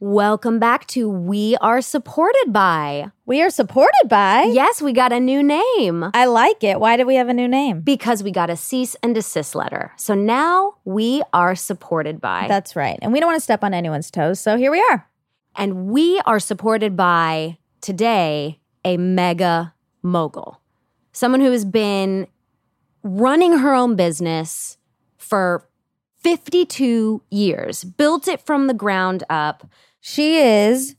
Welcome back to We Are Supported By. We are supported by. Yes, we got a new name I like it. Why did we have a new name? because we got a cease and desist letter. So now we are supported by. That's right. And we don't want to step on anyone's toes. So here we are. and we are supported by today a mega mogul, someone who has been running her own business for 52 years, built it from the ground up. She is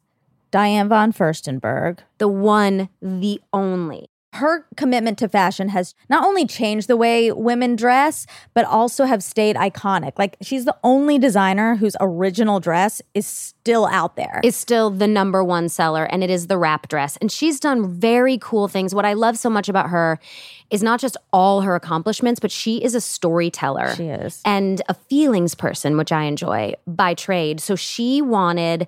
Diane von Furstenberg. the one, the only. Her commitment to fashion has not only changed the way women dress, but also have stayed iconic. Like she's the only designer whose original dress is still out there. Is still the number one seller, and it is the wrap dress. And she's done very cool things. What I love so much about her is not just all her accomplishments, but she is a storyteller. she is. and a feelings person, which I enjoy by trade. So she wanted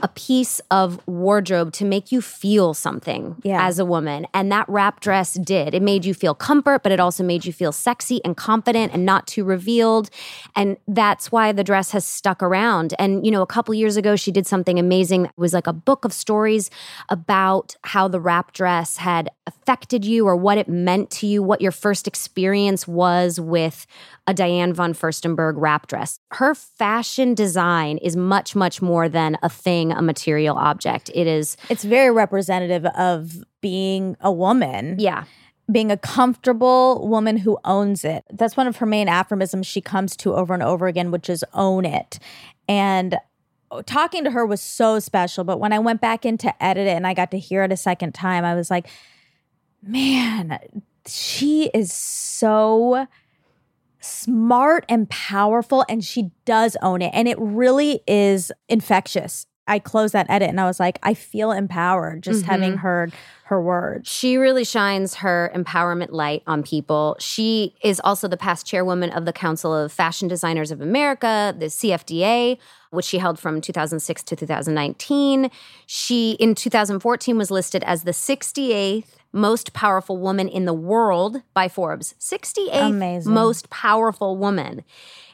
a piece of wardrobe to make you feel something Yeah. as a woman. And that wrap dress did. It made you feel comfort, but it also made you feel sexy and confident and not too revealed. And that's why the dress has stuck around. And, you know, a couple years ago, she did something amazing. It was like a book of stories about how the wrap dress had affected you or what it meant to you, what your first experience was with a Diane von Furstenberg wrap dress. Her fashion design is much, much more than a thing, a material object. It is, It's very representative of being a woman. yeah, being a comfortable woman who owns it. That's one of her main aphorisms she comes to over and over again, which is own it. And talking to her was so special. But when I went back in to edit it and I got to hear it a second time, I was like, man, she is so smart and powerful and she does own it. And it really is infectious. I closed that edit and I was like, I feel empowered just mm-hmm. having heard her words. She really shines her empowerment light on people. She is also the past chairwoman of the Council of Fashion Designers of America, the CFDA, which she held from 2006 to 2019. She, in 2014, was listed as the 68th most powerful woman in the world by Forbes. 68th Amazing. most powerful woman.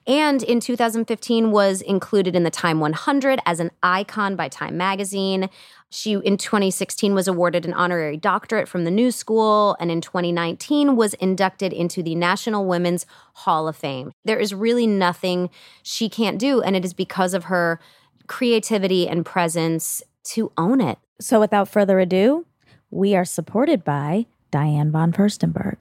And in 2015 was included in the Time 100 as an icon by Time magazine. She in 2016 was awarded an honorary doctorate from the New School and in 2019 was inducted into the National Women's Hall of Fame. There is really nothing she can't do and it is because of her creativity and presence to own it. So, without further ado, we are supported by Diane von Furstenberg.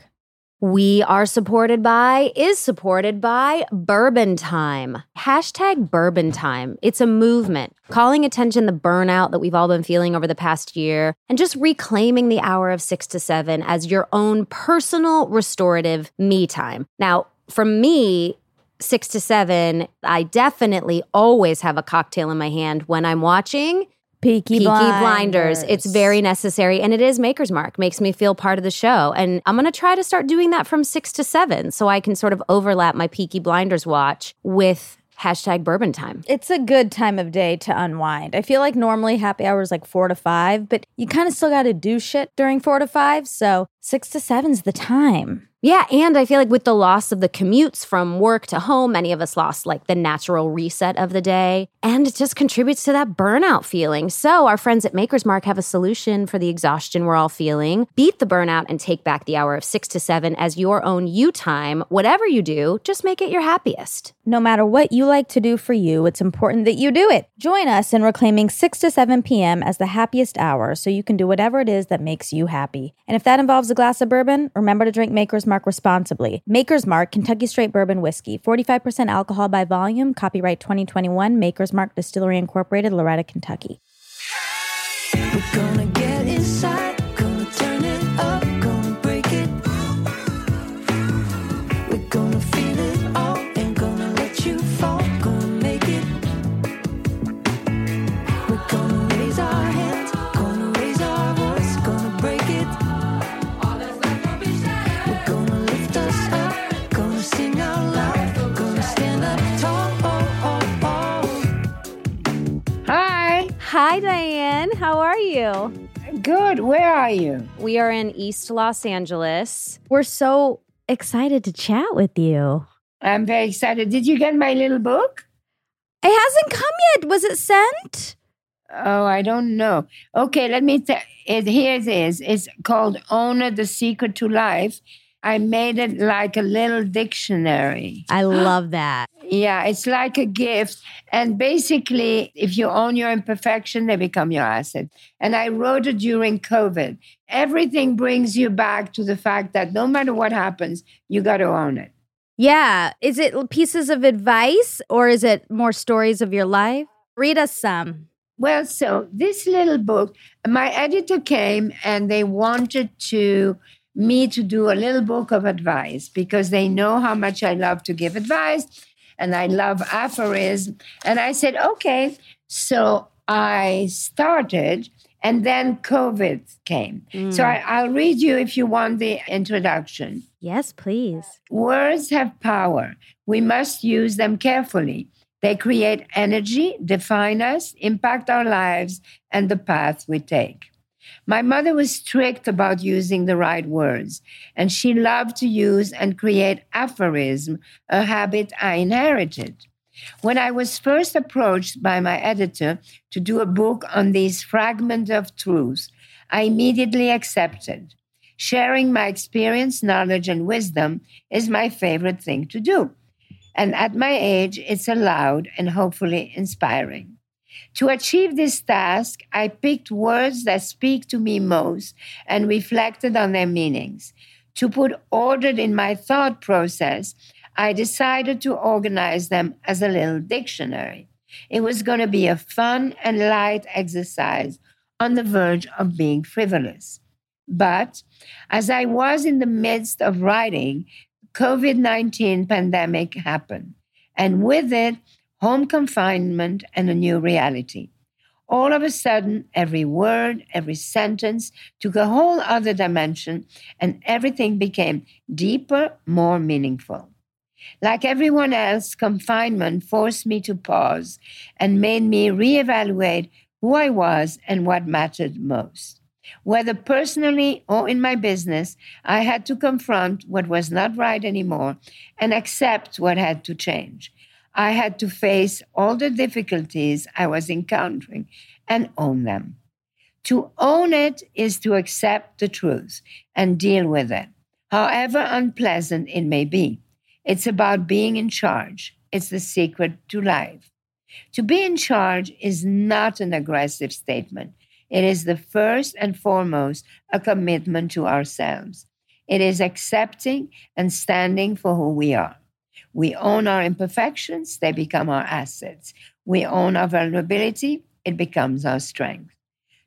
We are supported by, is supported by Bourbon Time. Hashtag Bourbon Time. It's a movement calling attention the burnout that we've all been feeling over the past year and just reclaiming the hour of six to seven as your own personal restorative me time. Now, for me, six to seven, I definitely always have a cocktail in my hand when I'm watching Peaky, Peaky Blinders. It's very necessary and it is Maker's Mark, makes me feel part of the show. And I'm going to try to start doing that from six to seven so I can sort of overlap my Peaky Blinders watch with hashtag bourbon time. It's a good time of day to unwind. I feel like normally happy hour is like four to five, but you kind of still got to do shit during four to five. So six to seven's the time. Yeah, and I feel like with the loss of the commutes from work to home, many of us lost like the natural reset of the day. And it just contributes to that burnout feeling. So, our friends at Maker's Mark have a solution for the exhaustion we're all feeling. Beat the burnout and take back the hour of six to seven as your own you time. Whatever you do, just make it your happiest. No matter what you like to do for you, it's important that you do it. Join us in reclaiming 6 to 7 p.m. as the happiest hour so you can do whatever it is that makes you happy. And if that involves a glass of bourbon, remember to drink Maker's Mark responsibly. Maker's Mark, Kentucky Straight Bourbon Whiskey, 45% alcohol by volume, copyright 2021, Maker's Mark Distillery Incorporated, Loretto, Kentucky. Hi. Diane. How are you? Good. Where are you? We are in East Los Angeles. We're so excited to chat with you. I'm very excited. Did you get my little book? It hasn't come yet. Was it sent? Oh, I don't know. Okay, let me tell it. Here it is. It's called Own It the Secret to Life. I made it like a little dictionary. I love that. Yeah, it's like a gift. And basically, if you own your imperfection, they become your asset. And I wrote it during COVID. Everything brings you back to the fact that no matter what happens, you got to own it. Yeah. Is it pieces of advice or is it more stories of your life? Read us some. Well, so this little book, my editor came and they wanted to me to do a little book of advice because they know how much I love to give advice and I love aphorism. And I said, okay. So I started and then COVID came. So mm. I, I'll read you if you want the introduction. Yes, please. Words have power. We must use them carefully. They create energy, define us, impact our lives, and the path we take. My mother was strict about using the right words, and she loved to use and create aphorism, a habit I inherited. When I was first approached by my editor to do a book on these fragments of truth, I immediately accepted. Sharing my experience, knowledge, and wisdom is my favorite thing to do. And at my age, it's allowed and hopefully inspiring. To achieve this task, I picked words that speak to me most and reflected on their meanings. To put order in my thought process, I decided to organize them as a little dictionary. It was going to be a fun and light exercise on the verge of being frivolous. But as I was in the midst of writing, COVID-19 pandemic happened, and with it, home confinement and a new reality. All of a sudden, every word, every sentence took a whole other dimension, and everything became deeper, more meaningful. Like everyone else, confinement forced me to pause and made me reevaluate who I was and what mattered most. Whether personally or in my business, I had to confront what was not right anymore and accept what had to change. I had to face all the difficulties I was encountering and own them. To own it is to accept the truth and deal with it, however unpleasant it may be. It's about being in charge. It's the secret to life. To be in charge is not an aggressive statement. It is the first and foremost a commitment to ourselves. It is accepting and standing for who we are. We own our imperfections, they become our assets. We own our vulnerability, it becomes our strength.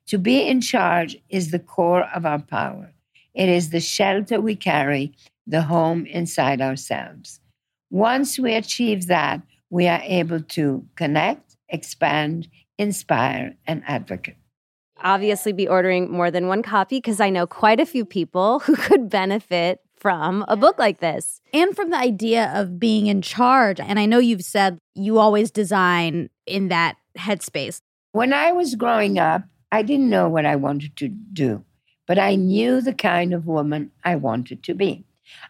To be in charge is the core of our power. It is the shelter we carry, the home inside ourselves. Once we achieve that, we are able to connect, expand, inspire, and advocate. Obviously, be ordering more than one copy because I know quite a few people who could benefit from a book like this. And from the idea of being in charge. And I know you've said you always design in that headspace. When I was growing up, I didn't know what I wanted to do, but I knew the kind of woman I wanted to be.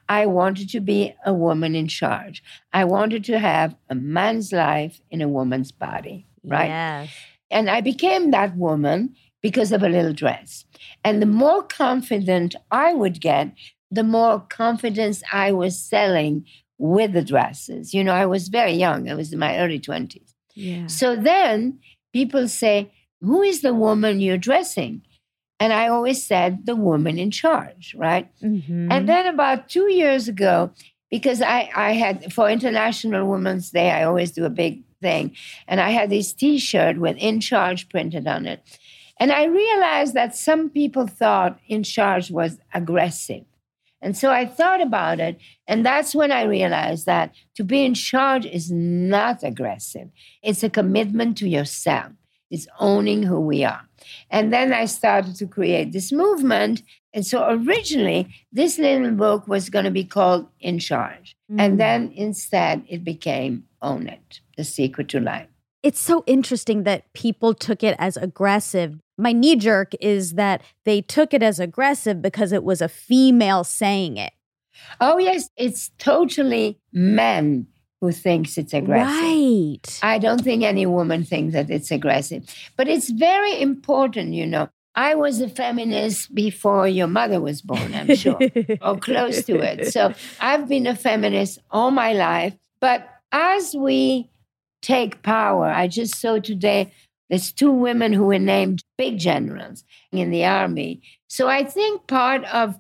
I wanted to be a woman in charge. I wanted to have a man's life in a woman's body, right? Yes. And I became that woman because of a little dress. And the more confident I would get, the more confidence I was selling with the dresses. You know, I was very young, I was in my early 20s. Yeah. So then people say, Who is the woman you're dressing? And I always said, The woman in charge, right? Mhm. And then about two years ago, because I, I had for International Women's Day, I always do a big thing. And I had this t shirt with in charge printed on it. And I realized that some people thought in charge was aggressive. And so I thought about it. And that's when I realized that to be in charge is not aggressive, it's a commitment to yourself, it's owning who we are. And then I started to create this movement. And so originally, this little book was going to be called In Charge. Mm. And then instead, it became Own It The Secret to Life. It's so interesting that people took it as aggressive. My knee jerk is that they took it as aggressive because it was a female saying it. Oh, yes, it's totally men who thinks it's aggressive. Right. I don't think any woman thinks that it's aggressive. But it's very important, you know. I was a feminist before your mother was born, I'm sure, or close to it. So I've been a feminist all my life. But as we take power, I just saw today there's two women who were named big generals in the army. So I think part of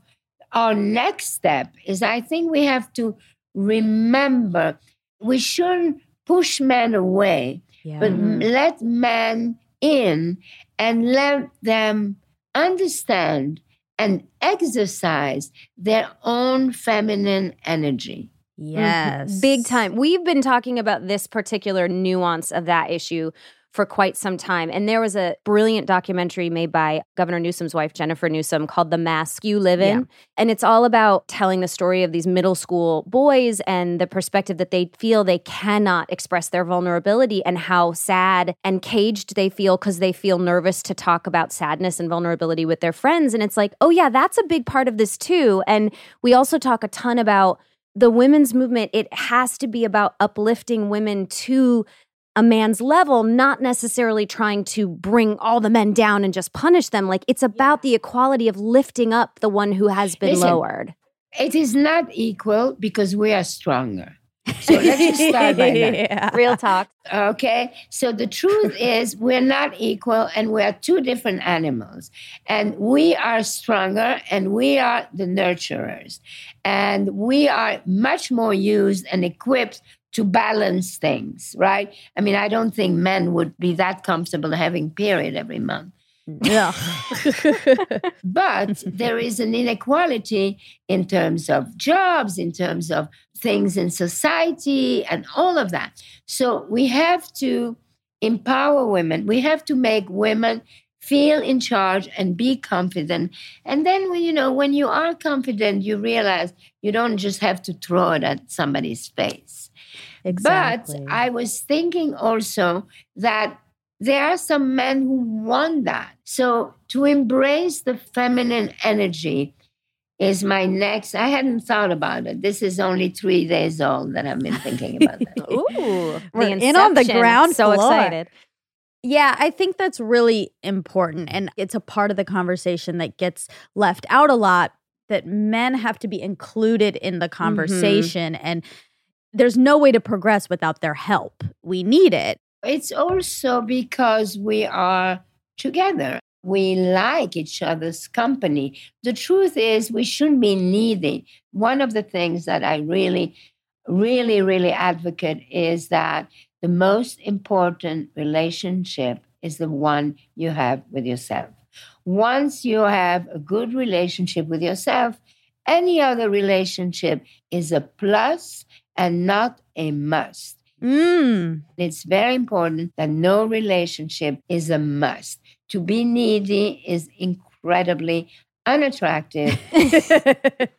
our next step is I think we have to remember we shouldn't push men away, Yeah. but let men in and let them understand and exercise their own feminine energy. Mm-hmm. yes. Big time. We've been talking about this particular nuance of that issue for quite some time. And there was a brilliant documentary made by Governor Newsom's wife, Jennifer Newsom, called The Mask You Live In. Yeah. And it's all about telling the story of these middle school boys and the perspective that they feel they cannot express their vulnerability and how sad and caged they feel because they feel nervous to talk about sadness and vulnerability with their friends. And it's like, oh, yeah, that's a big part of this too. And we also talk a ton about the women's movement, it has to be about uplifting women to a man's level, not necessarily trying to bring all the men down and just punish them. Like it's about the equality of lifting up the one who has been Listen, lowered. It is not equal because we are stronger. So let's just start by that. Yeah. Real talk. Okay. So the truth is, we're not equal and we're two different animals. And we are stronger and we are the nurturers. And we are much more used and equipped to balance things, right? I mean, I don't think men would be that comfortable having period every month. Yeah. But there is an inequality in terms of jobs, in terms of things in society, and all of that. So we have to empower women. We have to make women feel in charge and be confident. And then, when you know, when you are confident, you realize you don't just have to throw it at somebody's face. exactly. But I was thinking also that there are some men who want that. So to embrace the feminine energy is my next. I hadn't thought about it. This is only three days old that I've been thinking about that. Ooh, We're in on the ground So floor. excited. Yeah, I think that's really important. And it's a part of the conversation that gets left out a lot that men have to be included in the mm-hmm. conversation. And there's no way to progress without their help. We need it. It's also because we are together. We like each other's company. The truth is, we shouldn't be needy. One of the things that I really, really, really advocate is that the most important relationship is the one you have with yourself. Once you have a good relationship with yourself, any other relationship is a plus and not a must. Mm. It's very important that no relationship is a must. To be needy is incredibly unattractive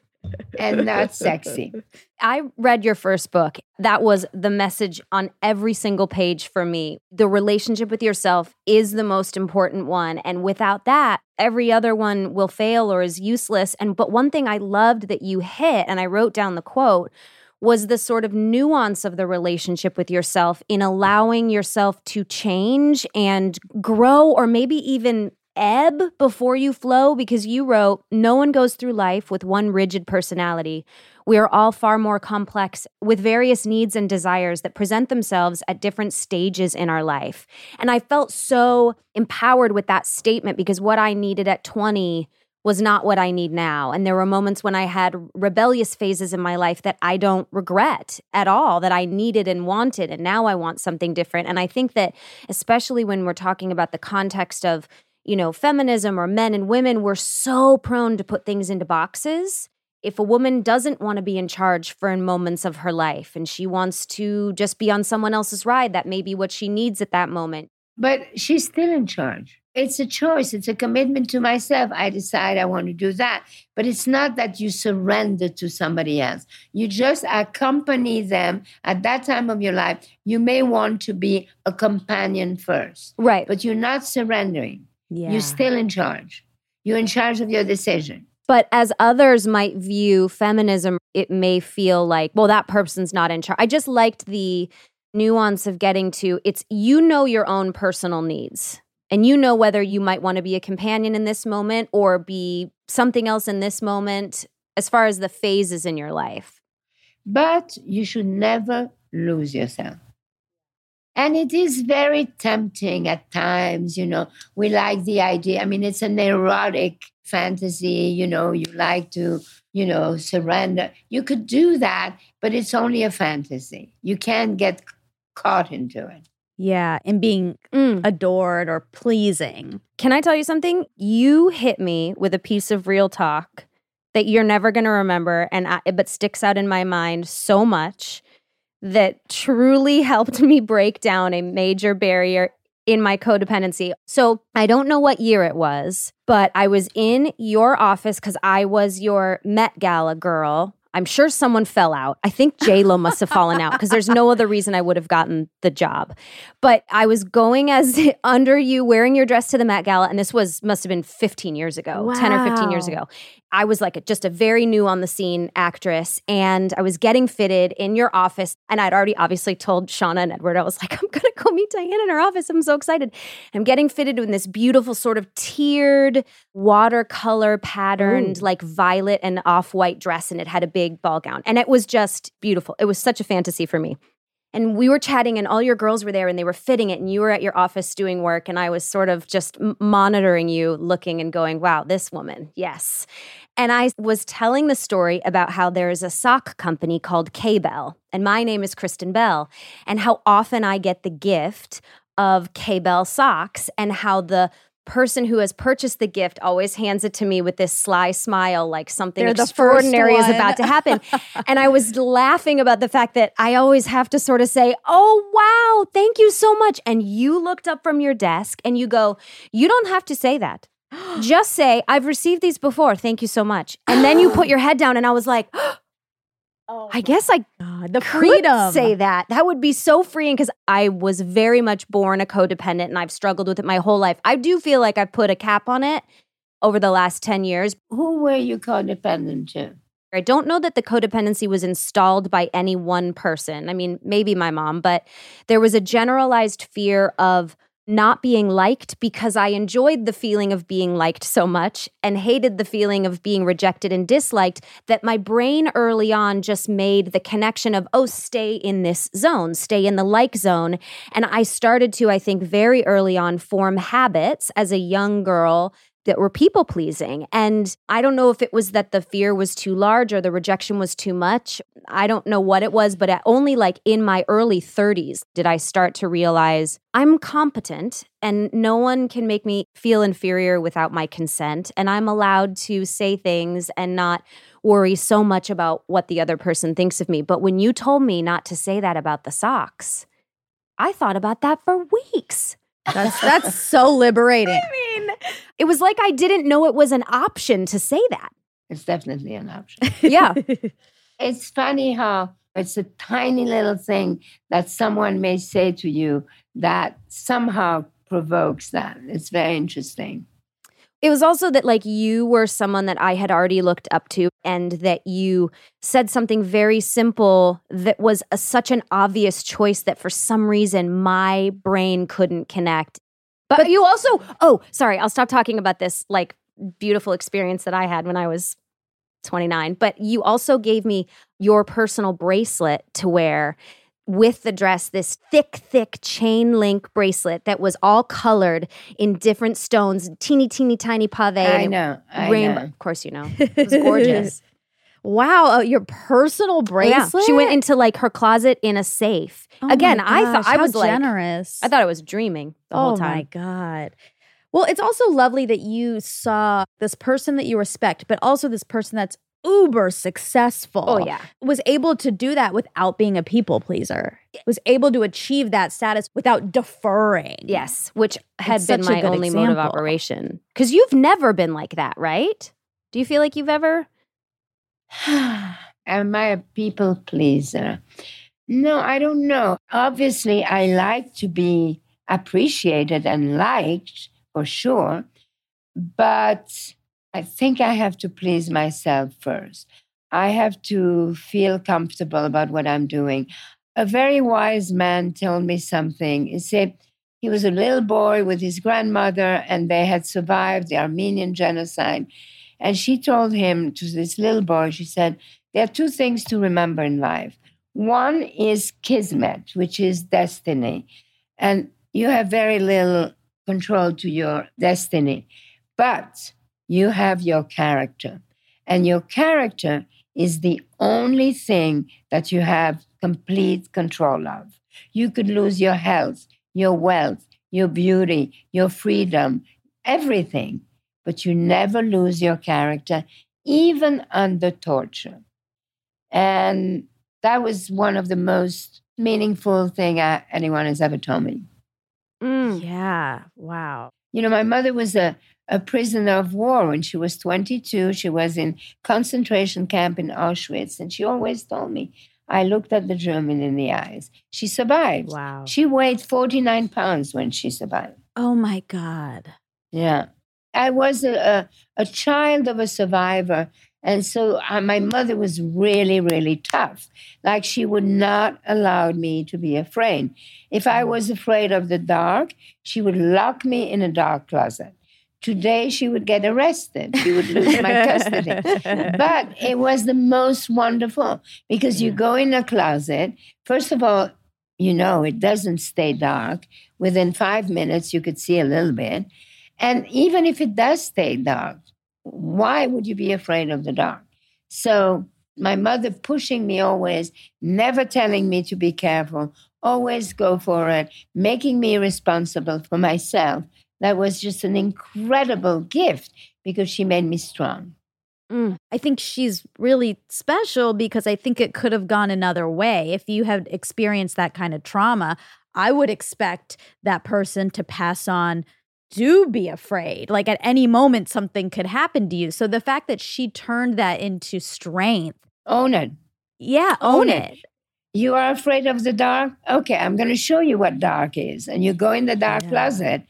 and not sexy. I read your first book. That was the message on every single page for me. The relationship with yourself is the most important one. And without that, every other one will fail or is useless. And but one thing I loved that you hit, and I wrote down the quote, was the sort of nuance of the relationship with yourself in allowing yourself to change and grow or maybe even ebb before you flow because you wrote no one goes through life with one rigid personality. We are all far more complex with various needs and desires that present themselves at different stages in our life. And i felt so empowered with that statement because what i needed at 20 was not what I need now. And there were moments when I had rebellious phases in my life that I don't regret at all, that I needed and wanted. And now I want something different. And I think that, especially when we're talking about the context of, you know, feminism or men and women, we're so prone to put things into boxes. If a woman doesn't want to be in charge for moments of her life and she wants to just be on someone else's ride, that may be what she needs at that moment. But she's still in charge. It's a choice, it's a commitment to myself. I decide I want to do that. But it's not that you surrender to somebody else. You just accompany them at that time of your life. You may want to be a companion first, Right. but you're not surrendering. Yeah. You're still in charge. You're in charge of your decision. But as others might view feminism, it may feel like, well, that person's not in charge. I just liked the nuance of getting to it's you know your own personal needs and you know whether you might want to be a companion in this moment or be something else in this moment as far as the phases in your life. But you should never lose yourself. And it is very tempting at times, you know. We like the idea. I mean, it's an erotic fantasy, you know, you like to, you know, surrender. You could do that, but it's only a fantasy. You can't get caught into it. Yeah, and being Mm. adored or pleasing. Can I tell you something? You hit me with a piece of real talk that you're never going to remember, and I, but sticks out in my mind so much that truly helped me break down a major barrier in my codependency. So I don't know what year it was, but I was in your office because I was your Met Gala girl. I'm sure someone fell out. I think J Lo must have fallen out because there's no other reason I would have gotten the job. But I was going as under you, wearing your dress to the Met Gala, and this was must have been 15 years ago, 10 or 15 years ago. I was like just a very new on the scene actress, and I was getting fitted in your office. And I'd already obviously told Shauna and Edward, I was like, I'm gonna go meet Diane in her office. I'm so excited. I'm getting fitted in this beautiful, sort of tiered watercolor patterned, like violet and off white dress, and it had a big ball gown. And it was just beautiful. It was such a fantasy for me. And we were chatting, and all your girls were there, and they were fitting it, and you were at your office doing work, and I was sort of just monitoring you, looking and going, "Wow, this woman, yes." And I was telling the story about how there is a sock company called K Bell, and my name is Kristen Bell, and how often I get the gift of K Bell socks, and how the person who has purchased the gift always hands it to me with this sly smile, like something They're extraordinary is about to happen. and I was laughing about the fact that I always have to sort of say, Oh, wow, thank you so much. And you looked up from your desk and you go, You don't have to say that. Just say, I've received these before. Thank you so much. And then you put your head down, and I was like, Oh, I guess I God, the could freedom. say that. That would be so freeing because I was very much born a codependent and I've struggled with it my whole life. I do feel like I've put a cap on it over the last 10 years. Who were you codependent to? I don't know that the codependency was installed by any one person. I mean, maybe my mom, but there was a generalized fear of not being liked because I enjoyed the feeling of being liked so much and hated the feeling of being rejected and disliked that my brain early on just made the connection of, oh, stay in this zone, stay in the like zone. And I started to, I think, very early on form habits as a young girl that were people pleasing. And I don't know if it was that the fear was too large or the rejection was too much. I don't know what it was, but only like in my early 30s did I start to realize I'm competent and no one can make me feel inferior without my consent. And I'm allowed to say things and not worry so much about what the other person thinks of me. But when you told me not to say that about the socks, I thought about that for weeks. That's that's so liberating. I mean, it was like I didn't know it was an option to say that. It's definitely an option. Yeah. it's funny how it's a tiny little thing that someone may say to you that somehow provokes that. It's very interesting. It was also that like you were someone that I had already looked up to and that you said something very simple that was a, such an obvious choice that for some reason my brain couldn't connect. But, you also, oh, sorry, I'll stop talking about this like beautiful experience that I had when I was 29. But you also gave me your personal bracelet to wear with the dress, this thick, thick chain link bracelet that was all colored in different stones, teeny, teeny, tiny pave. I know. I rainbow. know. Of course, you know. It was gorgeous. Wow, uh, your personal bracelet. Yeah. She went into like her closet in a safe. Oh Again, I thought I was like, generous. I thought I was dreaming the oh whole time. Oh my god. Well, it's also lovely that you saw this person that you respect, but also this person that's uber successful. Oh yeah. Was able to do that without being a people pleaser. Was able to achieve that status without deferring. Yes, which had It's been my good only mode of operation. Because you've never been like that, right? Do you feel like you've ever? Am I a people pleaser? No, I don't know. Obviously, I like to be appreciated and liked for sure, but I think I have to please myself first. I have to feel comfortable about what I'm doing. A very wise man told me something. He said he was a little boy with his grandmother, and they had survived the Armenian genocide. And she told him to this little boy, she said, There are two things to remember in life. One is kismet, which is destiny. And you have very little control to your destiny, but you have your character. And your character is the only thing that you have complete control of. You could lose your health, your wealth, your beauty, your freedom, everything, but you never lose your character, even under torture. And that was one of the most meaningful thing I, anyone has ever told me. Mm. Yeah. Wow. You know, my mother was a, a prisoner of war when she was 22. She was in concentration camp in Auschwitz, and she always told me, I looked at the German in the eyes. She survived. Wow. She weighed 49 pounds when she survived. Oh my God. Yeah. I was a, a, a child of a survivor. And so uh, my mother was really, really tough. Like she would not allow me to be afraid. If I was afraid of the dark, she would lock me in a dark closet. Today, she would get arrested. She would lose my custody. But it was the most wonderful because you go in a closet. First of all, you know, it doesn't stay dark. Within five minutes, you could see a little bit. And even if it does stay dark, why would you be afraid of the dark? So, my mother pushing me always, never telling me to be careful, always go for it, making me responsible for myself. That was just an incredible gift because she made me strong. Mm. I think she's really special because I think it could have gone another way. If you had experienced that kind of trauma, I would expect that person to pass on do be afraid. Like at any moment, something could happen to you. So the fact that she turned that into strength. Own it. Yeah, own, Own it. it. You are afraid of the dark? Okay, I'm going to show you what dark is. And you go in the dark closet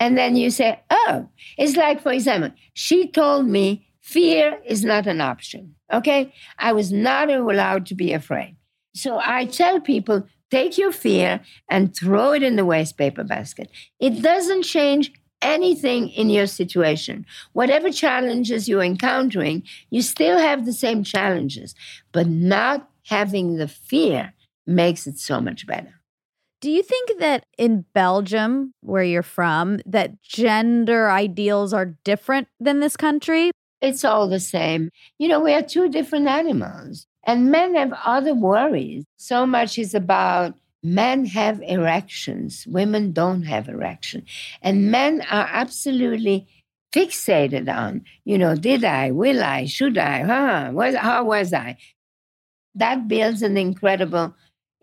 and then you say, oh, it's like, for example, she told me fear is not an option. Okay, I was not allowed to be afraid. So I tell people, take your fear and throw it in the waste paper basket. It doesn't change anything in your situation. Whatever challenges you're encountering, you still have the same challenges, but not having the fear makes it so much better. Do you think that in Belgium, where you're from, that gender ideals are different than this country? It's all the same. You know, we are two different animals, and men have other worries. So much is about men have erections, women don't have erection. And men are absolutely fixated on, you know, did I, will I, should I, huh? Was, how was I? That builds an incredible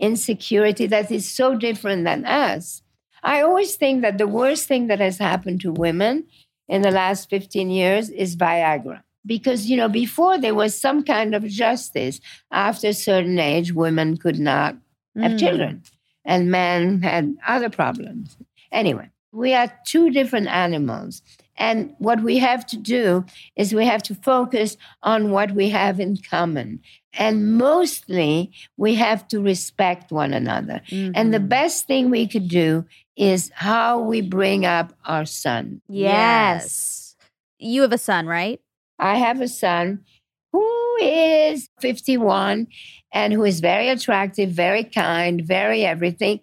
insecurity that is so different than us. I always think that the worst thing that has happened to women in the last 15 years is Viagra. Because, you know, before there was some kind of justice. After a certain age, women could not have Mm. children, and men had other problems. Anyway, we are two different animals. And what we have to do is we have to focus on what we have in common. And mostly, we have to respect one another. And the Mhm. best thing we could do is how we bring up our son. Yes. You have a son, right? I have a son who is 51 and who is very attractive, very kind, very everything.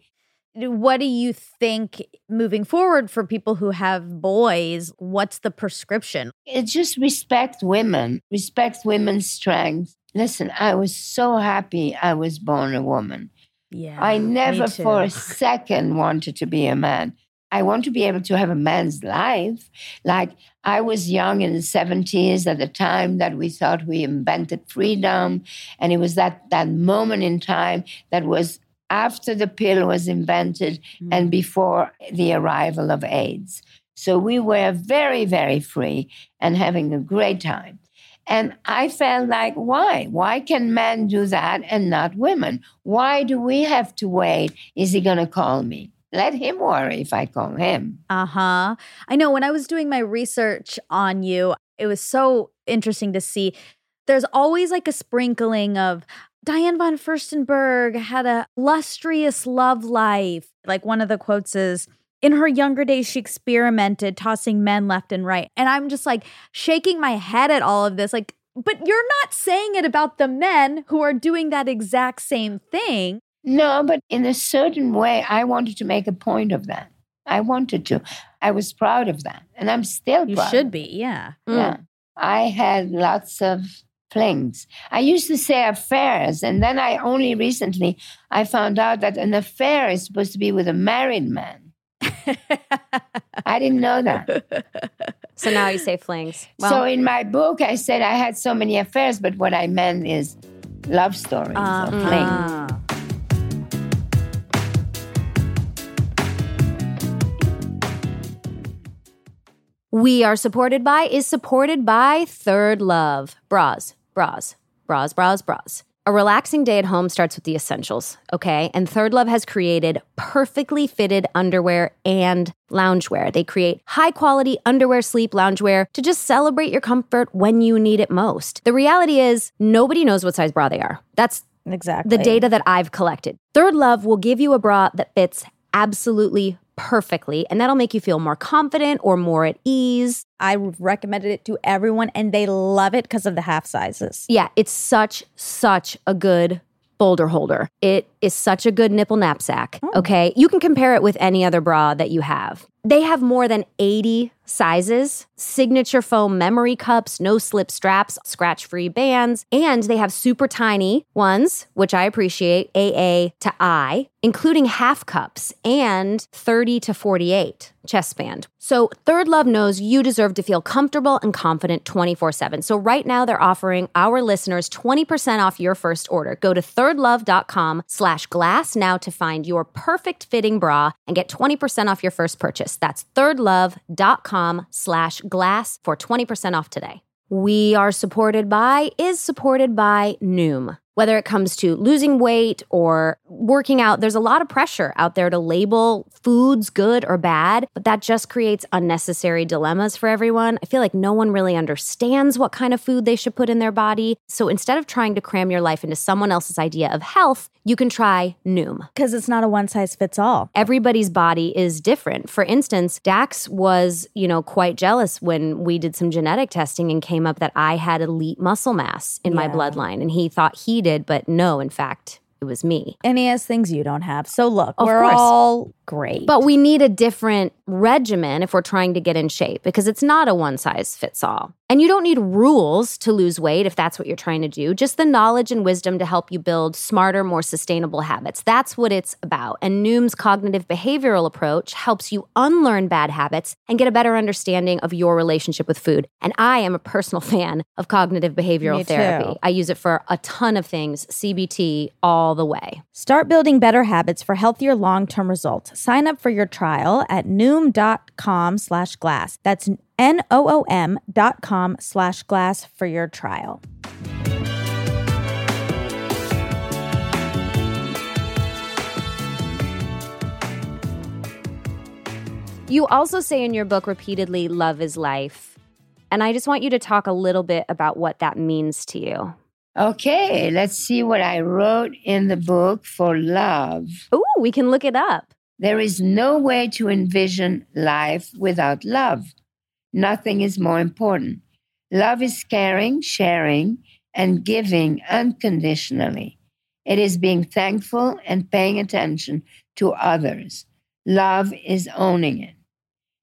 What do you think moving forward for people who have boys? What's the prescription? It's just respect women, respect women's strength. Listen, I was so happy I was born a woman. Yeah. I never for a second wanted to be a man. I want to be able to have a man's life. Like I was young in the 70s at the time that we thought we invented freedom. And it was that, that moment in time that was after the pill was invented Mm. and before the arrival of AIDS. So we were very, very free and having a great time. And I felt like, why? Why can men do that and not women? Why do we have to wait? Is he going to call me? Let him worry if I call him. Uh huh. I know when I was doing my research on you, It was so interesting to see. There's always like a sprinkling of Diane von Furstenberg had a lustrous love life. Like one of the quotes is, in her younger days, she experimented tossing men left and right. And I'm just like shaking my head at all of this. Like, but you're not saying it about the men who are doing that exact same thing. No, but in a certain way, I wanted to make a point of that. I wanted to. I was proud of that. And I'm still You proud. should be, yeah. Yeah. Mm. I had lots of flings. I used to say affairs, and then I only recently I found out that an affair is supposed to be with a married man. I didn't know that. So now you say flings. Well, so in my book, I said I had so many affairs, but what I meant is love stories or flings. Ah. We are supported by is supported by Third Love. Bras, bras, bras, bras, bras. A relaxing day at home starts with the essentials, okay? And Third Love has created perfectly fitted underwear and loungewear. They create high quality underwear, sleep, loungewear to just celebrate your comfort when you need it most. The reality is, nobody knows what size bra they are. That's Exactly. the data that I've collected. Third Love will give you a bra that fits absolutely perfectly, and that'll make you feel more confident or more at ease. I recommended it to everyone and they love it because of the half sizes. Yeah, it's such, such a good boulder holder. It is such a good nipple knapsack. Mm. Okay. You can compare it with any other bra that you have. They have more than 80 sizes, signature foam memory cups, no slip straps, scratch free bands, and they have super tiny ones, which I appreciate, AA to I, including half cups and 30 to 48 chest band. So Third Love knows you deserve to feel comfortable and confident 24/7. So right now they're offering our listeners 20% off your first order. Go to thirdlove.com slash glass now to find your perfect fitting bra and get 20% off your first purchase. That's thirdlove.com slash glass for 20% off today. We are supported by, is supported by Noom. Whether it comes to losing weight or working out, there's a lot of pressure out there to label foods good or bad, but that just creates unnecessary dilemmas for everyone. I feel like no one really understands what kind of food they should put in their body. So instead of trying to cram your life into someone else's idea of health, you can try Noom. Because it's not a one size fits all. Everybody's body is different. For instance, Dax was, you know, quite jealous when we did some genetic testing and came up that I had elite muscle mass in my bloodline. And he thought he did, but no, in fact, it was me. And he has things you don't have. So look, Of we're course. all great. But we need a different regimen if we're trying to get in shape because it's not a one size fits all. And you don't need rules to lose weight if that's what you're trying to do, just the knowledge and wisdom to help you build smarter, more sustainable habits. That's what it's about. And Noom's cognitive behavioral approach helps you unlearn bad habits and get a better understanding of your relationship with food. And I am a personal fan of cognitive behavioral therapy. I use it for a ton of things, CBT all the way. Start building better habits for healthier long-term results. Sign up for your trial at noom.com slash glass. That's N-O-O-M dot com slash glass for your trial. You also say in your book repeatedly, love is life. And I just want you to talk a little bit about what that means to you. Okay, let's see what I wrote in the book for love. Oh, we can look it up. There is no way to envision life without love. Nothing is more important. Love is caring, sharing, and giving unconditionally. It is being thankful and paying attention to others. Love is owning it.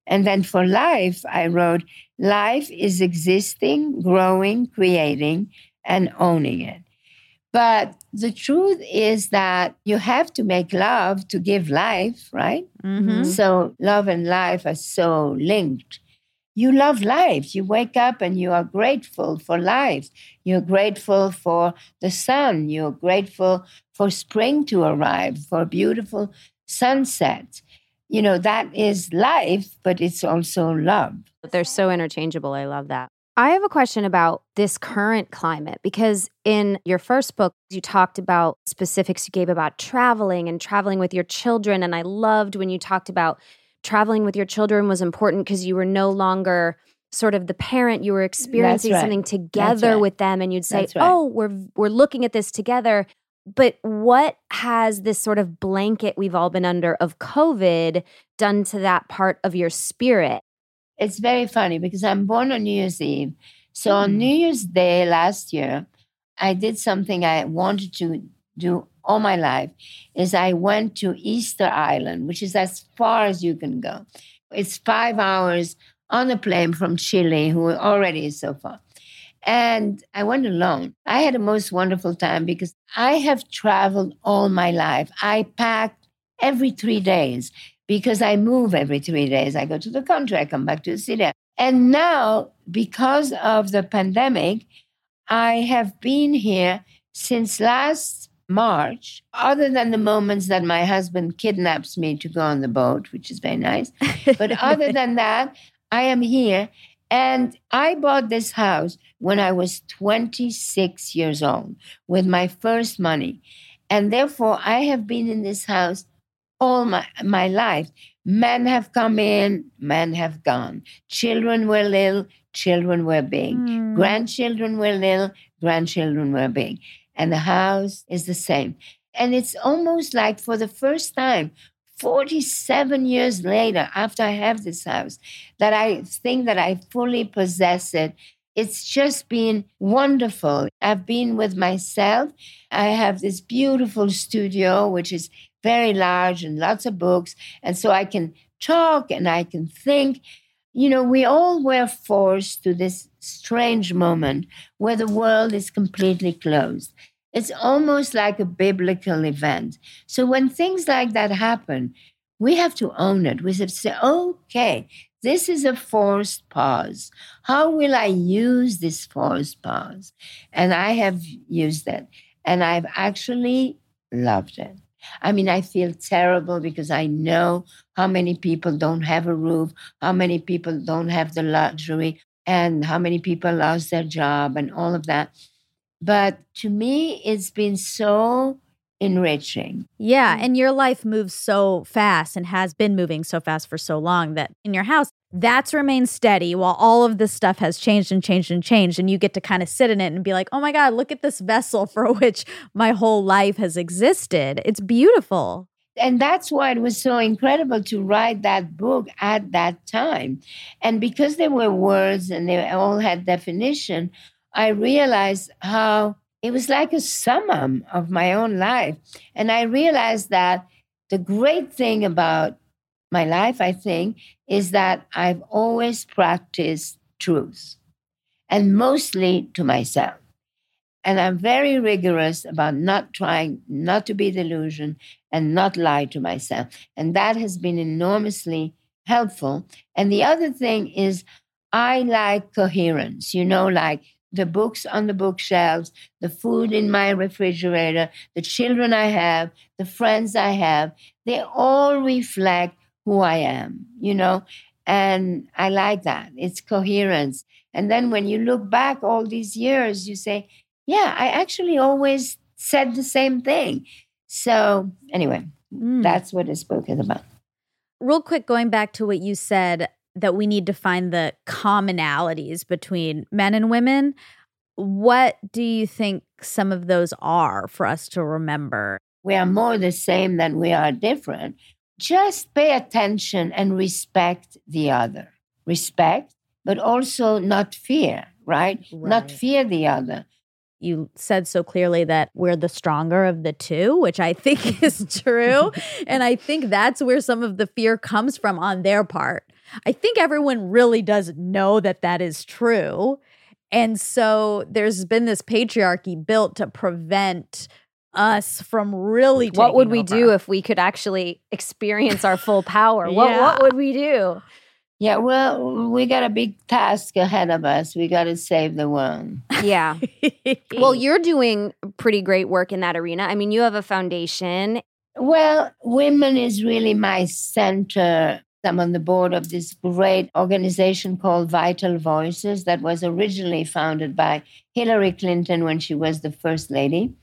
And then for life, I wrote, life is existing, growing, creating, and owning it. But the truth is that you have to make love to give life, right? Mm-hmm. So love and life are so linked. You love life. You wake up and you are grateful for life. You're grateful for the sun. You're grateful for spring to arrive, for beautiful sunsets. You know, that is life, but it's also love. They're so interchangeable. I love that. I have a question about this current climate because in your first book, you talked about specifics you gave about traveling and traveling with your children. And I loved when you talked about traveling with your children was important because you were no longer sort of the parent you were experiencing right. something together right. with them and you'd say right. oh we're we're looking at this together but what has this sort of blanket we've all been under of covid done to that part of your spirit It's very funny because I'm born on New Year's Eve. So on mm-hmm. New Year's Day last year, I did something I wanted to do all my life is I went to Easter Island, which is as far as you can go. It's five hours on a plane from Chile, who already is so far. And I went alone. I had a most wonderful time because I have traveled all my life. I packed every three days because I move every three days. I go to the country, I come back to the city. And now, because of the pandemic, I have been here since last March, other than the moments that my husband kidnaps me to go on the boat, which is very nice. But other than that, I am here. And I bought this house when I was 26 years old with my first money. And therefore, I have been in this house all my, my life. Men have come in, men have gone. Children were little, children were big. Mm. Grandchildren were little, grandchildren were big. And the house is the same. And it's almost like for the first time, 47 years later, after I have this house, that I think that I fully possess it. It's just been wonderful. I've been with myself. I have this beautiful studio, which is very large and lots of books. And so I can talk and I can think. You know, we all were forced to this strange moment where the world is completely closed. It's almost like a biblical event. So when things like that happen, we have to own it. We have to say, okay, this is a forced pause. How will I use this forced pause? And I have used it. And I've actually loved it. I mean, I feel terrible because I know how many people don't have a roof, how many people don't have the luxury, and how many people lost their job and all of that. But to me, it's been so enriching. Yeah, mm. and your life moves so fast and has been moving so fast for so long that in your house, that's remained steady while all of this stuff has changed and changed and changed. And you get to kind of sit in it and be like, oh my God, look at this vessel for which my whole life has existed. It's beautiful. And that's why it was so incredible to write that book at that time. And because there were words and they all had definition, I realized how it was like a summum of my own life. And I realized that the great thing about my life, I think, is that I've always practiced truth and mostly to myself. And I'm very rigorous about not trying not to be delusion and not lie to myself. And that has been enormously helpful. And the other thing is, I like coherence, you know, like the books on the bookshelves, the food in my refrigerator, the children I have, the friends I have, they all reflect who I am, you know? And I like that. It's coherence. And then when you look back all these years, you say, yeah, I actually always said the same thing. So, anyway, Mm. that's what this book is about. Real quick, going back to what you said that we need to find the commonalities between men and women. What do you think some of those are for us to remember? We are more the same than we are different. Just pay attention and respect the other. Respect, but also not fear, right? Not fear the other. You said so clearly that we're the stronger of the two, which I think is true. and I think that's where some of the fear comes from on their part. I think everyone really does know that that is true. And so there's been this patriarchy built to prevent us from really what would we taking do if we could actually experience our full power what what would we do Yeah, well, we got a big task ahead of us. We got to save the world. yeah well you're doing pretty great work in that arena i mean you have a foundation Well, women is really my center. I'm on the board of this great organization called Vital Voices that was originally founded by Hillary Clinton when she was the first lady.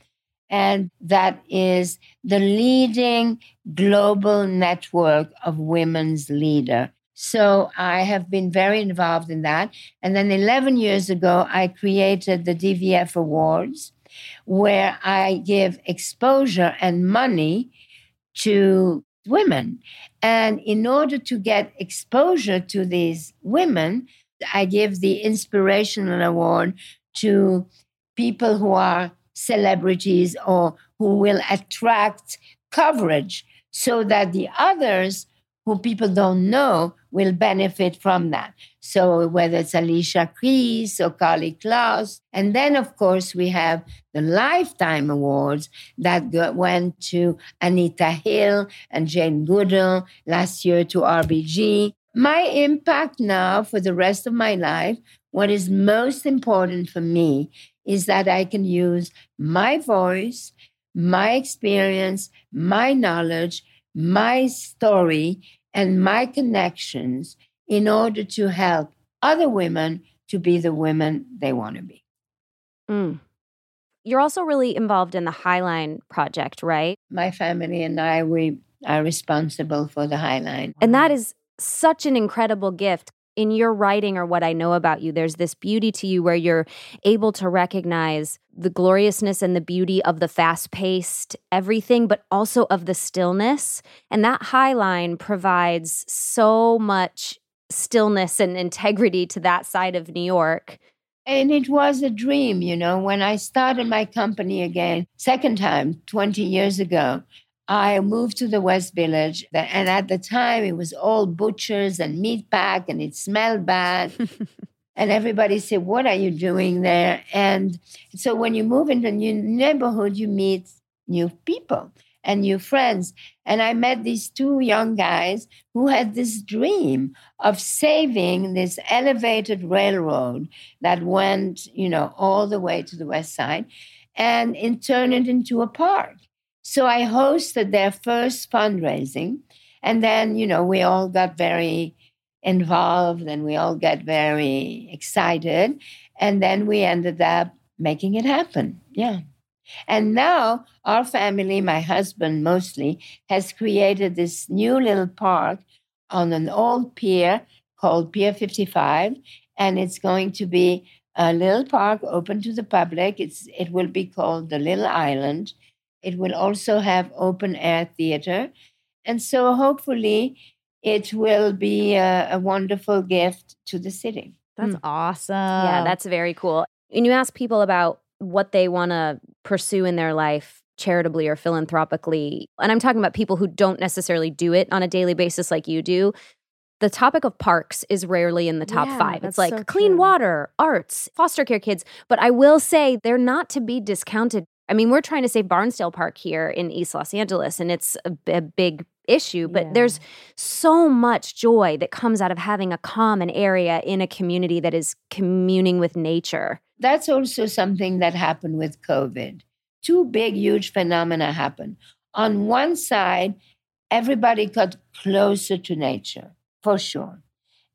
And that is the leading global network of women's leader. So I have been very involved in that. And then 11 years ago, I created the DVF Awards, where I give exposure and money to women. And in order to get exposure to these women, I give the Inspirational Award to people who are celebrities or who will attract coverage so that the others who people don't know will benefit from that. So whether it's Alicia Keys or Karlie Kloss. And then, of course, we have the Lifetime Awards that went to Anita Hill and Jane Goodall, last year to RBG. My impact now for the rest of my life, what is most important for me is that I can use my voice, my experience, my knowledge, my story, and my connections in order to help other women to be the women they want to be. Mm. You're also really involved in the Highline project, right? My family and I, we are responsible for the Highline. And that is such an incredible gift. In your writing or what I know about you, there's this beauty to you where you're able to recognize the gloriousness and the beauty of the fast paced everything, but also of the stillness. And that high line provides so much stillness and integrity to that side of New York. And it was a dream, you know, when I started my company again, second time, 20 years ago, I moved to the West Village. And at the time, it was all butchers and meat pack, and it smelled bad. and everybody said, What are you doing there? And so when you move into a new neighborhood, you meet new people and new friends. And I met these two young guys who had this dream of saving this elevated railroad that went, you know, all the way to the west side and in, turn it into a park. So I hosted their first fundraising. And then, you know, we all got very involved and we all got very excited. And then we ended up making it happen. Yeah. And now our family, my husband mostly, has created this new little park on an old pier called Pier 55. And it's going to be a little park open to the public. It's, it will be called the Little Island. It will also have open air theater. And so hopefully it will be a, a wonderful gift to the city. That's Mm. awesome. yeah, that's very cool. And you ask people about what they want to pursue in their life charitably or philanthropically. And I'm talking about people who don't necessarily do it on a daily basis like you do. The topic of parks is rarely in the top Yeah, five. It's like so clean true. water, arts, foster care kids. But I will say they're not to be discounted. I mean, we're trying to save Barnsdall Park here in East Los Angeles, and it's a big issue. But Yeah. there's so much joy that comes out of having a common area in a community that is communing with nature. That's also something that happened with COVID. Two big, huge phenomena happened. On one side, everybody got closer to nature, for sure.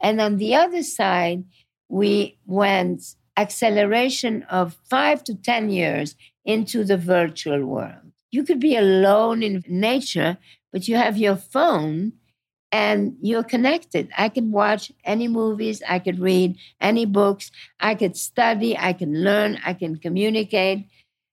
And on the other side, we went acceleration of five to 10 years into the virtual world. You could be alone in nature, but you have your phone and you're connected. I can watch any movies, I could read any books, I could study, I can learn, I can communicate.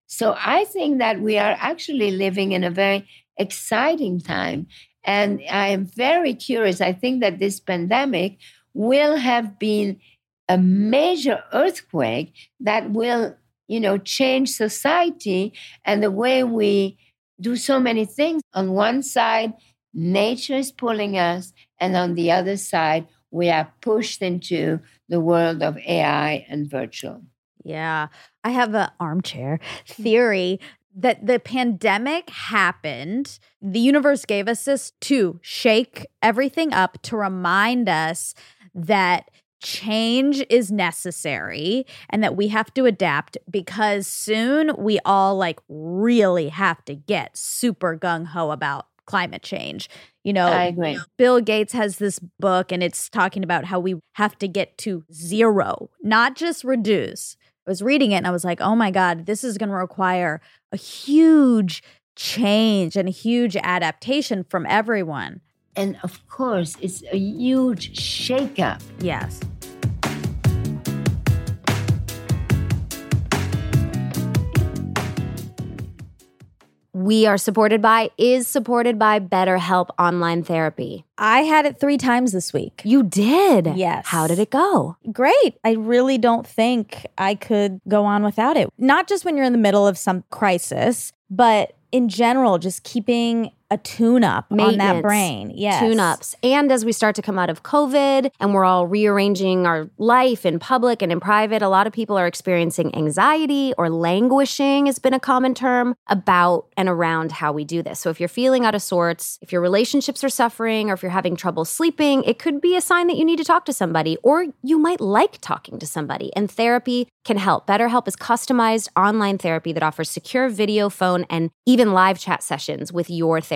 So I think that we are actually living in a very exciting time. And I am very curious. I think that this pandemic will have been a major earthquake that will, you know, change society and the way we do so many things. On one side, nature is pulling us, and on the other side, we are pushed into the world of AI and virtual. Yeah. I have an armchair hmm. theory that the pandemic happened. The universe gave us this to shake everything up, to remind us that change is necessary and that we have to adapt because soon we all like really have to get super gung ho about climate change. You know, I agree. Bill Gates has this book and it's talking about how we have to get to zero, not just reduce. I was reading it and I was like, oh my God, this is going to require a huge change and a huge adaptation from everyone. And of course, it's a huge shakeup. Yes. We are supported by, is supported by BetterHelp Online Therapy. I had it three times this week. You did? Yes. How did it go? Great. I really don't think I could go on without it. Not just when you're in the middle of some crisis, but in general, just keeping a tune up on that brain. Yes. Tune ups. And as we start to come out of COVID and we're all rearranging our life in public and in private, a lot of people are experiencing anxiety or languishing, has been a common term about and around how we do this. So if you're feeling out of sorts, if your relationships are suffering, or if you're having trouble sleeping, it could be a sign that you need to talk to somebody, or you might like talking to somebody. And therapy can help. BetterHelp is customized online therapy that offers secure video, phone, and even live chat sessions with your therapist.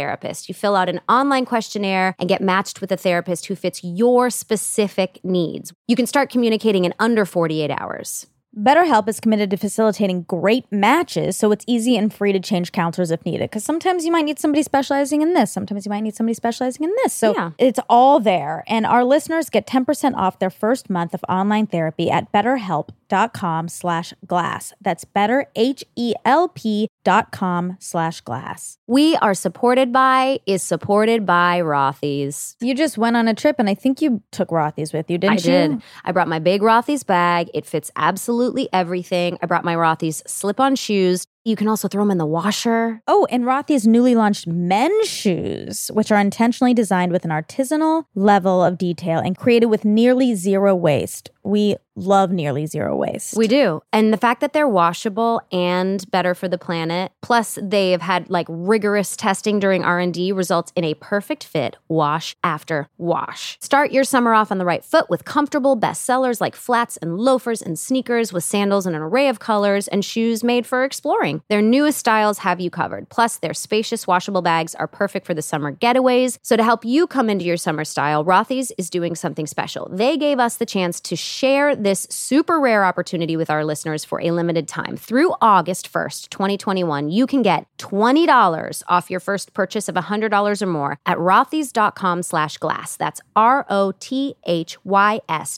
You fill out an online questionnaire and get matched with a therapist who fits your specific needs. You can start communicating in under 48 hours. BetterHelp is committed to facilitating great matches so it's easy and free to change counselors if needed. Because sometimes you might need somebody specializing in this, sometimes you might need somebody specializing in this. So Yeah. it's all there. And our listeners get 10% off their first month of online therapy at betterhelp.com slash glass. That's better, H-E-L-P dot com slash glass. We are supported by, is supported by Rothy's. You just went on a trip and I think you took Rothy's with you, didn't I you? did. I brought my big Rothy's bag. It fits absolutely everything. I brought my Rothy's slip on shoes. You can also throw them in the washer. Oh, and Rothy's newly launched men's shoes, which are intentionally designed with an artisanal level of detail and created with nearly zero waste. We love nearly zero waste. We do. And the fact that they're washable and better for the planet, plus they have had like rigorous testing during R&D results in a perfect fit wash after wash. Start your summer off on the right foot with comfortable bestsellers like flats and loafers and sneakers with sandals in an array of colors and shoes made for exploring. Their newest styles have you covered. Plus their spacious washable bags are perfect for the summer getaways. So to help you come into your summer style, Rothy's is doing something special. They gave us the chance to share this super rare opportunity with our listeners for a limited time. Through August 1st, 2021, you can get $20 off your first purchase of $100 or more at rothys.com slash glass. That's R-O-T-H-Y-S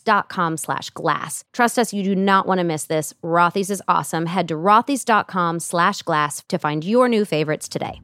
dot com slash glass. Trust us, you do not want to miss this. Rothys is awesome. Head to rothys.com slash glass to find your new favorites today.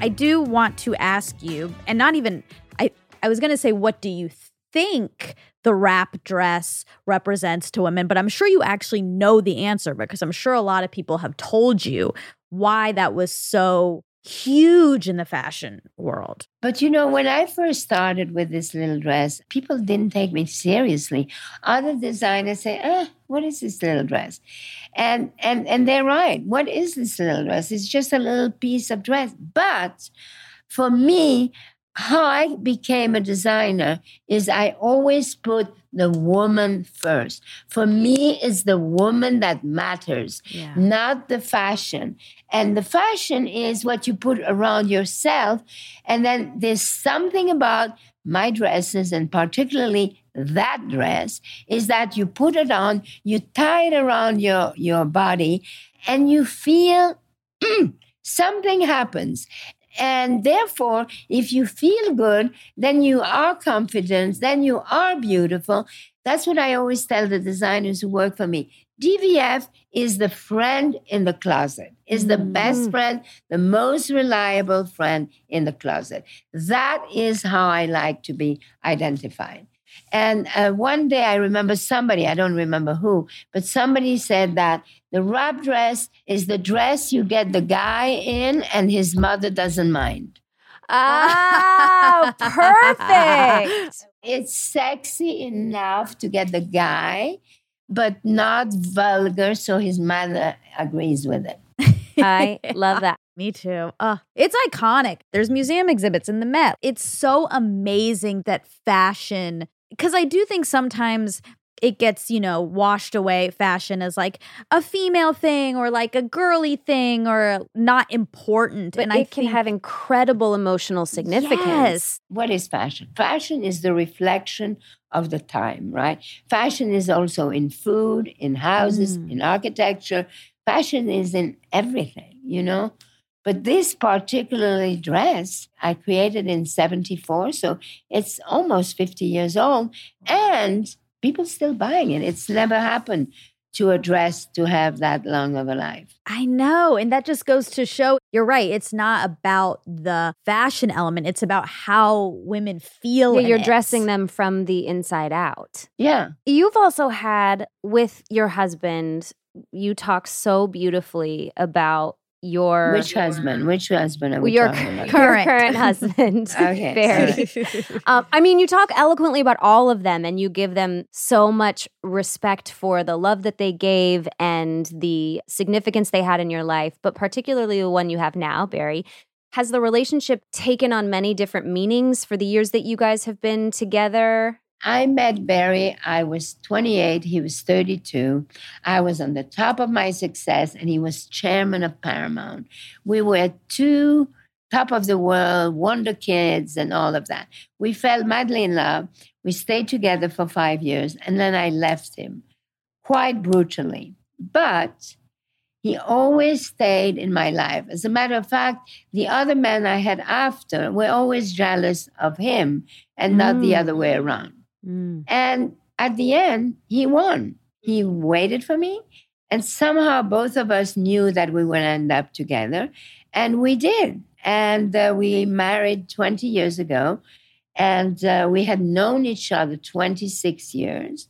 I do want to ask you, and not even I I was going to say what do you think the wrap dress represents to women, but I'm sure you actually know the answer because I'm sure a lot of people have told you why that was so huge in the fashion world. But you know, when I first started with this little dress, people didn't take me seriously. Other designers say, "Ah, what is this little dress?" And and and they're right. What is this little dress? It's just a little piece of dress. But for me, how I became a designer is I always put the woman first. For me, it's the woman that matters, not the fashion. And the fashion is what you put around yourself. And then there's something about my dresses, and particularly that dress, is that you put it on, you tie it around your, your body, and you feel something happens. And therefore, if you feel good, then you are confident, then you are beautiful. That's what I always tell the designers who work for me. DVF is the friend in the closet, is the mm-hmm. best friend, the most reliable friend in the closet. That is how I like to be identified. And uh, one day I remember somebody, I don't remember who, but somebody said that the wrap dress is the dress you get the guy in and his mother doesn't mind. Oh, perfect. It's sexy enough to get the guy, but not vulgar, so his mother agrees with it. I love that. Me too. Uh, it's iconic. There's museum exhibits in the Met. It's so amazing that fashion, because I do think sometimes it gets, you know, washed away fashion as like a female thing or like a girly thing or not important. But and it I can think, have incredible emotional significance. Yes. What is fashion? Fashion is the reflection of the time, right? Fashion is also in food, in houses, Mm. in architecture. Fashion is in everything, you know? But this particularly dress I created in 74, so it's almost 50 years old, and people still buying it. It's never happened to a dress to have that long of a life. I know. And that just goes to show you're right. It's not about the fashion element, it's about how women feel. Yeah, in you're it. dressing them from the inside out. Yeah. You've also had with your husband, you talk so beautifully about your Which husband? Which husband are we your, talking about? Current. current husband. Okay, Barry. Um, I mean, you talk eloquently about all of them and you give them so much respect for the love that they gave and the significance they had in your life, but particularly the one you have now, Barry. Has the relationship taken on many different meanings for the years that you guys have been together? I met Barry. I was 28. He was 32. I was on the top of my success, and he was chairman of Paramount. We were two top of the world, wonder kids, and all of that. We fell madly in love. We stayed together for five years, and then I left him quite brutally. But he always stayed in my life. As a matter of fact, the other men I had after were always jealous of him and not the Mm. other way around. Mm. And at the end, he won. He waited for me. And somehow both of us knew that we would end up together. And we did. And uh, we married 20 years ago. And uh, we had known each other 26 years.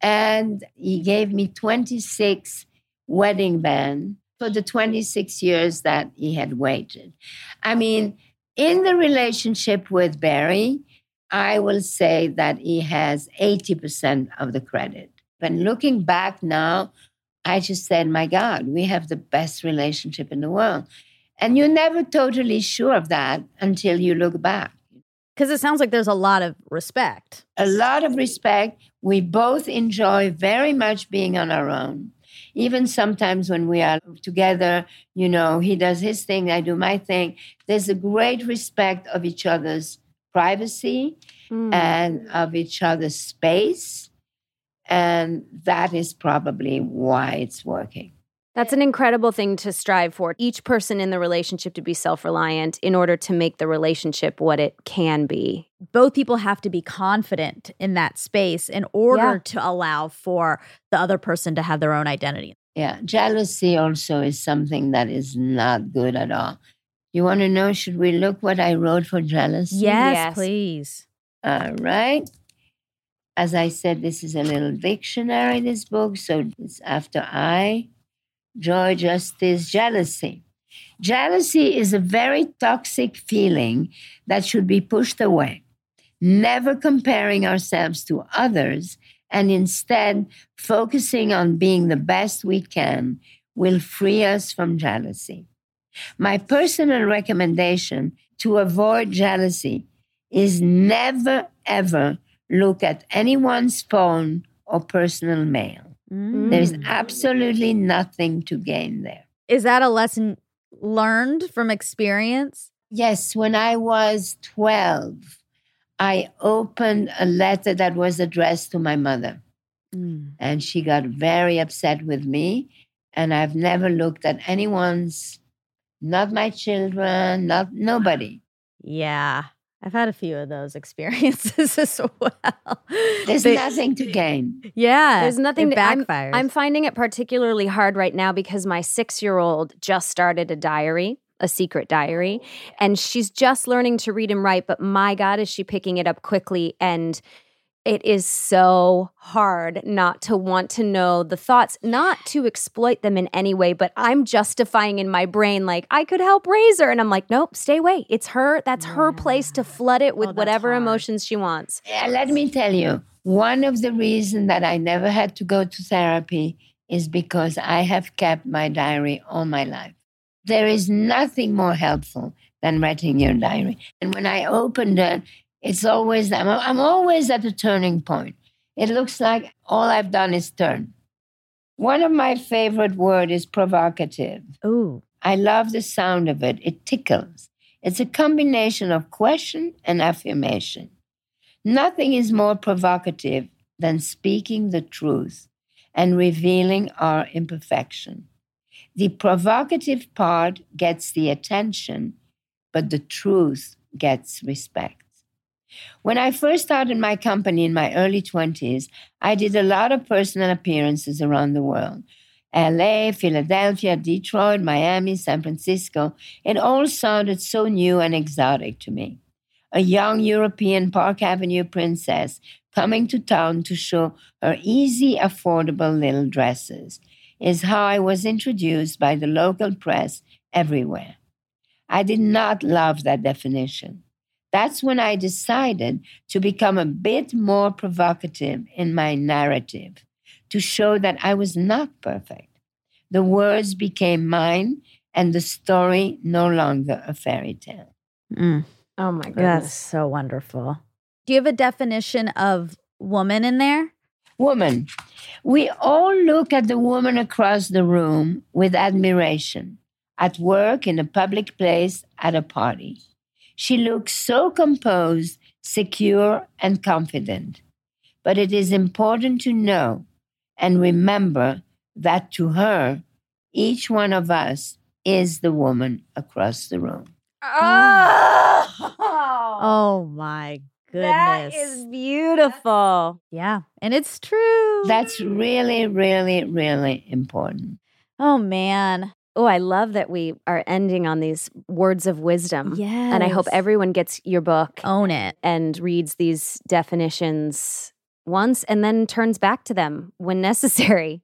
And he gave me 26 wedding band for the 26 years that he had waited. I mean, in the relationship with Barry, I will say that he has 80% of the credit. But looking back now, I just said, my God, we have the best relationship in the world. And you're never totally sure of that until you look back. Because it sounds like there's a lot of respect. A lot of respect. We both enjoy very much being on our own. Even sometimes when we are together, you know, he does his thing, I do my thing. There's a great respect of each other's privacy Mm. and of each other's space. And that is probably why it's working. That's an incredible thing to strive for. Each person in the relationship to be self reliant in order to make the relationship what it can be. Both people have to be confident in that space in order Yeah. to allow for the other person to have their own identity. Yeah. Jealousy also is something that is not good at all. You want to know? Should we look what I wrote for jealousy? Yes, Yes. please. All right. As I said, this is a little dictionary, this book. So it's after I, joy, justice, jealousy. Jealousy is a very toxic feeling that should be pushed away. Never comparing ourselves to others and instead focusing on being the best we can will free us from jealousy. My personal recommendation to avoid jealousy is never ever look at anyone's phone or personal mail. There's Mm. absolutely nothing to gain there. Is that a lesson learned from experience? Yes, when I was 12, I opened a letter that was addressed to my mother, and she got very upset with me. And I've never looked at anyone's, not my children, not nobody. Yeah. I've had a few of those experiences as well. There's They- nothing to gain. Yeah. There's nothing It to- I'm- backfires. I'm finding it particularly hard right now because my six year old just started a diary, a secret diary, and she's just learning to read and write. But my God, is she picking it up quickly? And it is so hard not to want to know the thoughts, not to exploit them in any way, but I'm justifying in my brain, like, I could help raise her. And I'm like, nope, stay away. It's her. That's her place to flood it with Oh, whatever hard. emotions she wants. Yeah, let me tell you, one of the reasons that I never had to go to therapy is because I have kept my diary all my life. There is nothing more helpful than writing your diary. And when I opened it, it's always, I'm, I'm always at a turning point. It looks like all I've done is turn. One of my favorite words is provocative. Ooh. I love the sound of it. It tickles. It's a combination of question and affirmation. Nothing is more provocative than speaking the truth and revealing our imperfection. The provocative part gets the attention, but the truth gets respect. When I first started my company in my early 20s, I did a lot of personal appearances around the world. LA, Philadelphia, Detroit, Miami, San Francisco. It all sounded so new and exotic to me. A young European Park Avenue princess coming to town to show her easy, affordable little dresses is how I was introduced by the local press everywhere. I did not love that definition. That's when I decided to become a bit more provocative in my narrative to show that I was not perfect. The words became mine and the story no longer a fairy tale. Mm, Oh my God. that's so wonderful. Do you have a definition of woman in there? Woman. We all look at the woman across the room with admiration at work, in a public place, at a party. She looks so composed, secure, and confident. But it is important to know and remember that to her, each one of us is the woman across the room. Oh, Oh my goodness. that is beautiful. yeah. And it's true. That's really, really, really important. oh man. Oh, I love that we are ending on these words of wisdom. Yeah. And I hope everyone gets your book own it. and reads these definitions once and then turns back to them when necessary.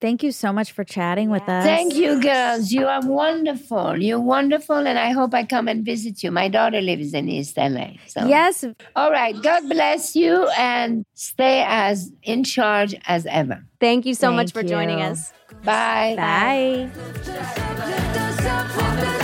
Thank you so much for chatting with us. Thank you, girls. You are wonderful. You're wonderful, and I hope I come and visit you. My daughter lives in East LA. So. Yes. All right. God bless you, and stay as in charge as ever. Thank you so much Thank for joining us. Bye. Bye. Lift